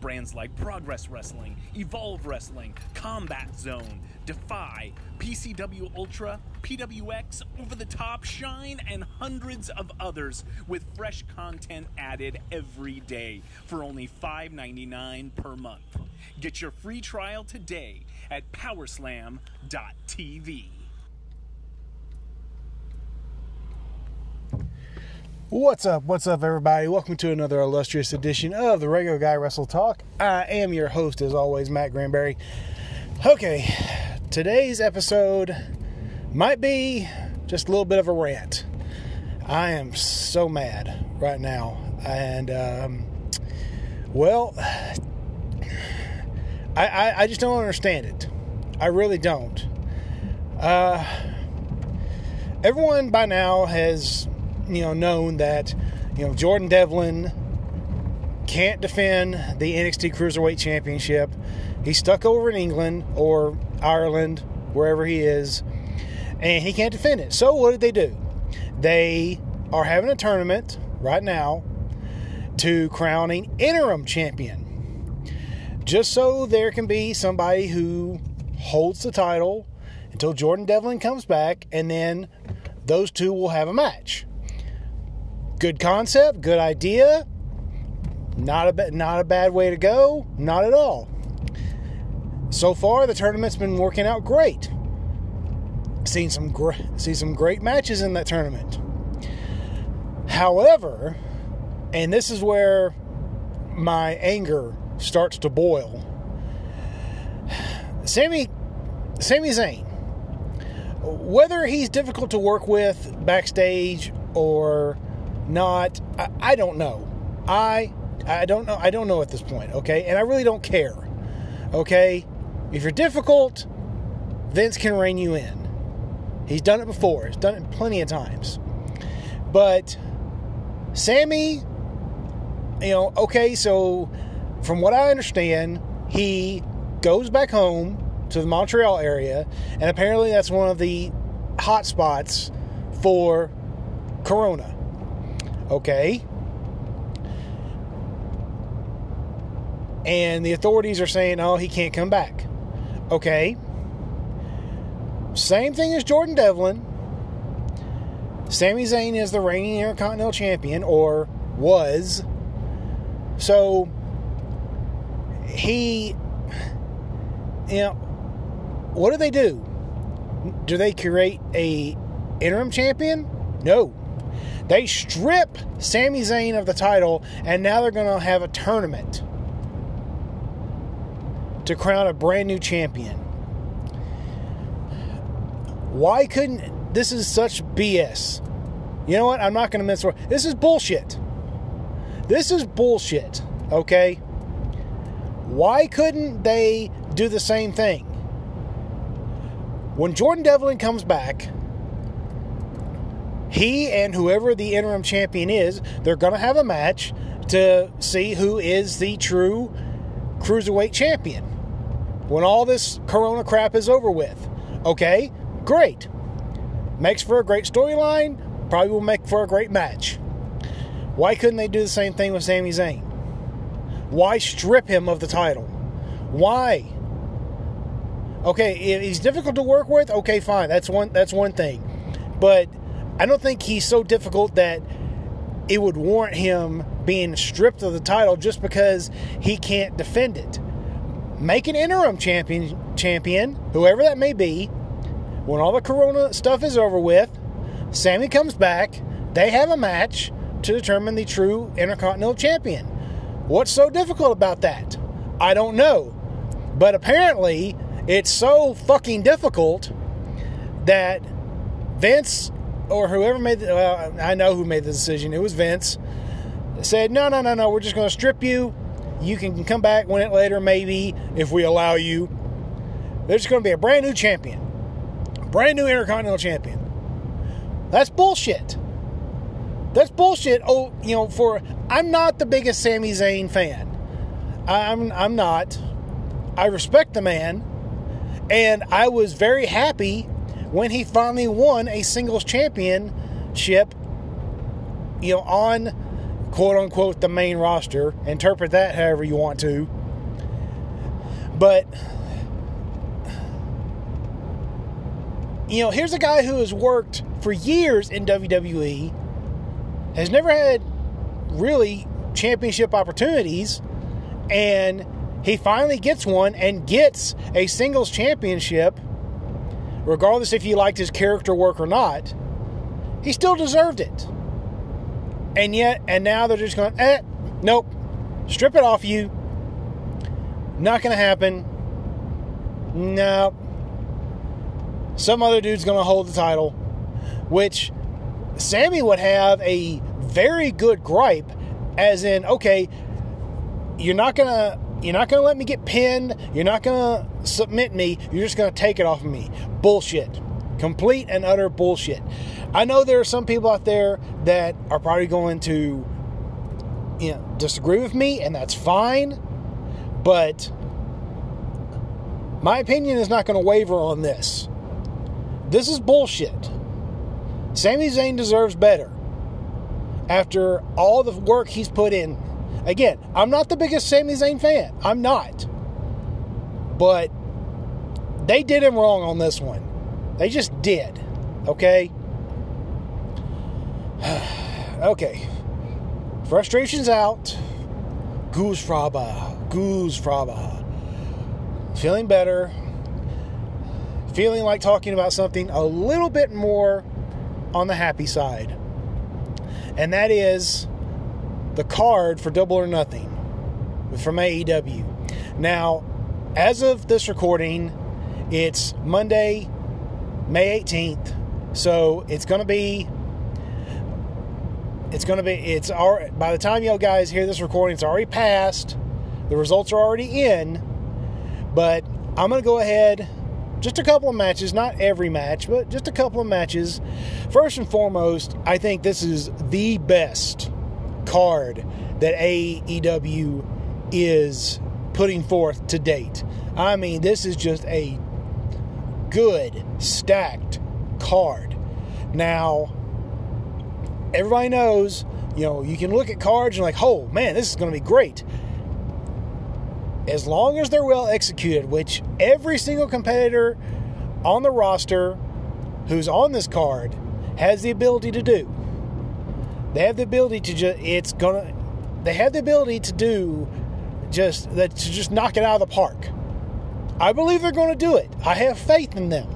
Brands like Progress Wrestling, Evolve Wrestling, Combat Zone, Defy, PCW Ultra, PWX, Over the Top, Shine, and hundreds of others with fresh content added every day for only $5.99 per month. Get your free trial today at powerslam.tv. What's up? What's up, everybody? Welcome to another illustrious edition of the Regular Guy Wrestle Talk. I am your host, as always, Matt Granberry. Okay, today's episode might be just a little bit of a rant. I am so mad right now, and um, well, I, I, I just don't understand it. I really don't. Uh, everyone by now has you know known that you know Jordan Devlin can't defend the NXT Cruiserweight Championship. He's stuck over in England or Ireland, wherever he is, and he can't defend it. So what did they do? They are having a tournament right now to crown an interim champion. Just so there can be somebody who holds the title until Jordan Devlin comes back, and then those two will have a match. Good concept, good idea. Not a not a bad way to go, not at all. So far, the tournament's been working out great. Seen some gr- see some great matches in that tournament. However, and this is where my anger starts to boil. Sammy, Sami Zayn, whether he's difficult to work with backstage or not, I, I don't know. I I don't know. I don't know at this point. Okay, and I really don't care. Okay, if you're difficult, Vince can rein you in. He's done it before. He's done it plenty of times. But Sami, you know, okay, so from what I understand, he goes back home to the Montreal area, and apparently that's one of the hot spots for Corona. Okay. And the authorities are saying, oh, he can't come back. Okay. Same thing as Jordan Devlin. Sami Zayn is the reigning Intercontinental Champion, or was. So, he, you know, what do they do? Do they create a interim champion? No. They strip Sami Zayn of the title, and now they're going to have a tournament to crown a brand new champion. Why couldn't this is such BS? You know what? I'm not going to miss. This. This is bullshit. This is bullshit. Okay. Why couldn't they do the same thing? When Jordan Devlin comes back, he and whoever the interim champion is, they're going to have a match to see who is the true cruiserweight champion when all this corona crap is over with. Okay, great. Makes for a great storyline, probably will make for a great match. Why couldn't they do the same thing with Sami Zayn? Why strip him of the title? Why? Okay, he's difficult to work with, okay, fine. That's one that's one thing. But I don't think he's so difficult that it would warrant him being stripped of the title just because he can't defend it. Make an interim champion, champion, whoever that may be. When all the Corona stuff is over with, Sami comes back. They have a match to determine the true Intercontinental Champion. What's so difficult about that? I don't know. But apparently, it's so fucking difficult that Vince or whoever made the, well, I know who made the decision. It was Vince. Said, no, no, no, no, we're just going to strip you. You can come back, win it later, maybe, if we allow you. There's going to be a brand new champion, brand new Intercontinental Champion. That's bullshit. That's bullshit. Oh, you know, for I'm not the biggest Sami Zayn fan. I'm I'm not. I respect the man, and I was very happy when he finally won a singles championship. You know, on quote unquote the main roster. Interpret that however you want to. But you know, here's a guy who has worked for years in WWE, has never had really championship opportunities, and he finally gets one and gets a singles championship, regardless if you liked his character work or not. He still deserved it. And yet, and now they're just going, eh, nope, strip it off you. Not going to happen. No. Some other dude's going to hold the title, which Sami would have a very good gripe, as in, okay, you're not going to. You're not going to let me get pinned. You're not going to submit me. You're just going to take it off of me. Bullshit. Complete and utter bullshit. I know there are some people out there that are probably going to you know, disagree with me, and that's fine. But my opinion is not going to waver on this. This is bullshit. Sami Zayn deserves better. After all the work he's put in. Again, I'm not the biggest Sami Zayn fan. I'm not. But they did him wrong on this one. They just did. Okay? okay. Frustration's out. Goosfraba. Goose Fraba. Feeling better. Feeling like talking about something a little bit more on the happy side. And that is the card for Double or Nothing from AEW. Now, as of this recording, it's Monday, May 18th. So it's going to be it's going to be it's already by the time y'all guys hear this recording it's already passed the results are already in but i'm going to go ahead just a couple of matches not every match but just a couple of matches first and foremost i think this is the best card that aew is putting forth to date i mean this is just a good stacked card now everybody knows, you know, you can look at cards and like, oh man, this is going to be great. As long as they're well executed, which every single competitor on the roster who's on this card has the ability to do. They have the ability to just, it's gonna, they have the ability to do just, that to just knock it out of the park. I believe they're going to do it. I have faith in them.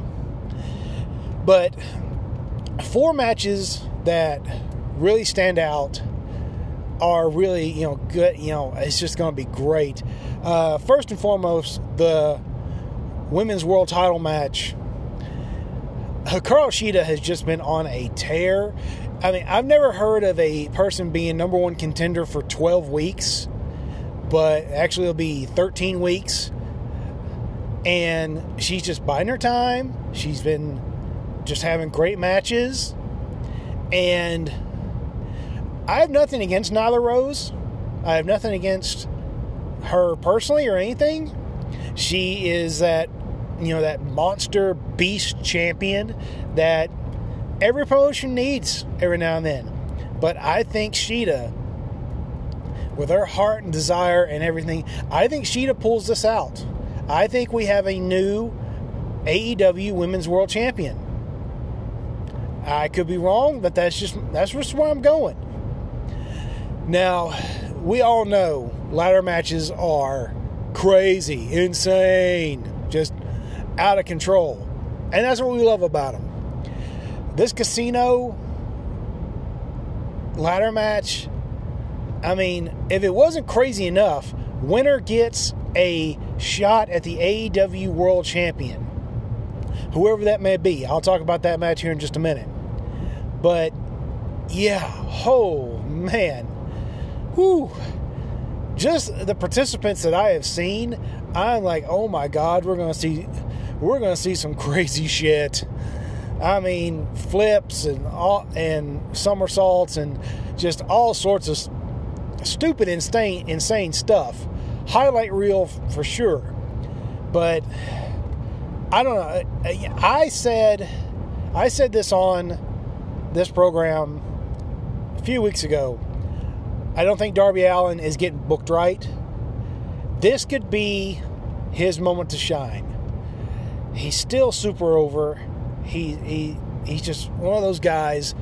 But four matches that really stand out are really you know good you know it's just going to be great uh, first and foremost the women's world title match Hikaru Shida has just been on a tear I mean I've never heard of a person being number one contender for 12 weeks but actually it'll be 13 weeks and she's just biding her time she's been just having great matches and I have nothing against Nyla Rose. I have nothing against her personally or anything. She is that, you know, that monster beast champion that every promotion needs every now and then. But I think Shida, with her heart and desire and everything, I think Shida pulls this out. I think we have a new AEW Women's World Champion. I could be wrong, but that's just that's just where I'm going. Now, we all know ladder matches are crazy, insane, just out of control. And that's what we love about them. This casino ladder match, I mean, if it wasn't crazy enough, winner gets a shot at the AEW World Champion. Whoever that may be. I'll talk about that match here in just a minute. But yeah, oh man. Whew. Just the participants that I have seen, I'm like, oh my god, we're gonna see we're gonna see some crazy shit. I mean, flips and all and somersaults and just all sorts of stupid, insane, insane stuff. Highlight reel for sure, but I don't know. I said, I said this on this program a few weeks ago. I don't think Darby Allin is getting booked right. This could be his moment to shine. He's still super over. He he he's just one of those guys.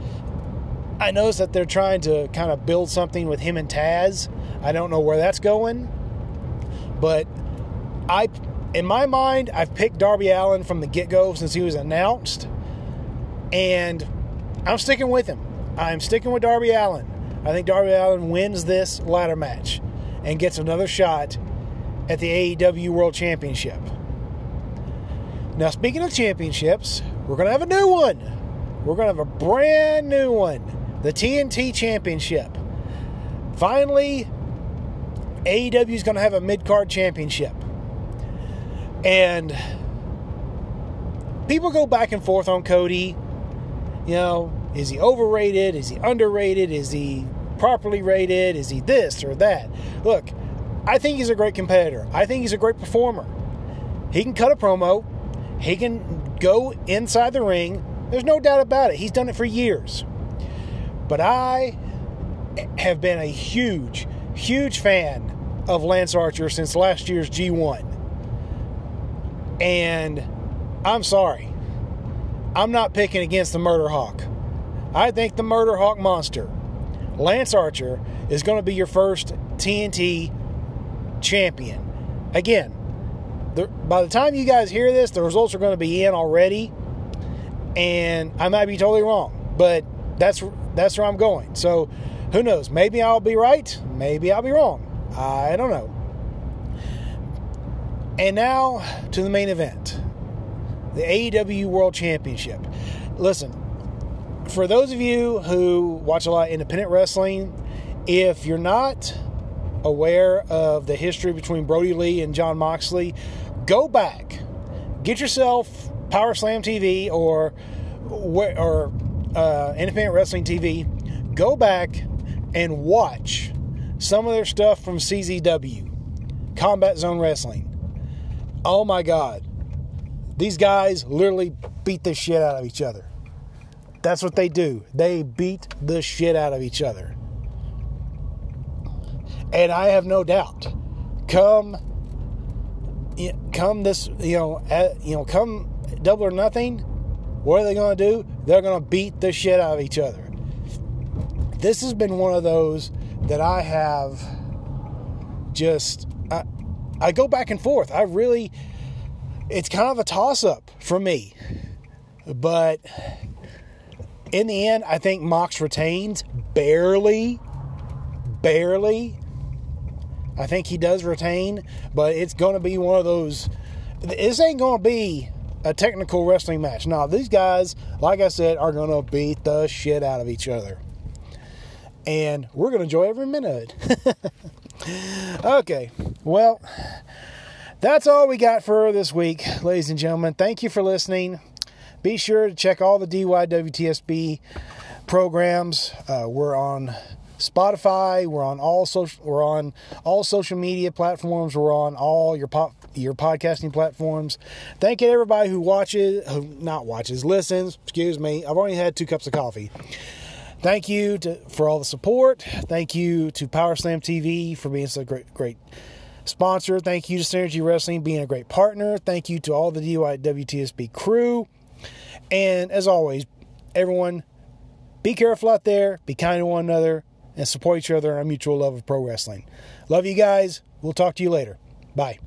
I noticed that they're trying to kind of build something with him and Taz. I don't know where that's going, but I, in my mind, I've picked Darby Allin from the get go since he was announced, and I'm sticking with him. I'm sticking with Darby Allin. I think Darby Allin wins this ladder match and gets another shot at the AEW World Championship. Now, speaking of championships, we're going to have a new one. We're going to have a brand new one the TNT Championship. Finally, AEW is going to have a mid card championship. And people go back and forth on Cody. You know, is he overrated? Is he underrated? Is he properly rated? Is he this or that? Look, I think he's a great competitor. I think he's a great performer. He can cut a promo, he can go inside the ring. There's no doubt about it. He's done it for years. But I have been a huge, huge fan of Lance Archer since last year's G1. And I'm sorry. I'm not picking against the Murder Hawk. I think the Murder Hawk monster, Lance Archer, is going to be your first TNT champion. Again, the, by the time you guys hear this, the results are going to be in already, and I might be totally wrong, but that's that's where I'm going. So, who knows? Maybe I'll be right. Maybe I'll be wrong. I don't know. And now to the main event, the AEW World Championship. Listen, for those of you who watch a lot of independent wrestling, if you're not aware of the history between Brodie Lee and John Moxley, go back, get yourself Power Slam TV or or uh, Independent Wrestling TV. Go back and watch some of their stuff from CZW, Combat Zone Wrestling. Oh my God, these guys literally beat the shit out of each other. That's what they do. They beat the shit out of each other. And I have no doubt, come, come this, you know, at, you know, come double or nothing. What are they going to do? They're going to beat the shit out of each other. This has been one of those that I have just, I, I go back and forth. I really, it's kind of a toss up for me. But in the end, I think Mox retains barely, barely. I think he does retain, but it's going to be one of those. This ain't going to be a technical wrestling match. Now, these guys, like I said, are going to beat the shit out of each other. And we're going to enjoy every minute. okay, well, that's all we got for this week, ladies and gentlemen. Thank you for listening. Be sure to check all the DYWTSB programs. Uh, we're on Spotify. We're on all social. We're on all social media platforms. We're on all your pop your podcasting platforms. Thank you to everybody who watches, who not watches, listens. Excuse me. I've only had two cups of coffee. Thank you to, for all the support. Thank you to Power Slam TV for being so great, great sponsor. Thank you to Synergy Wrestling being a great partner. Thank you to all the DYWTSB crew. And as always, everyone, be careful out there, be kind to one another, and support each other in our mutual love of pro wrestling. Love you guys. We'll talk to you later. Bye.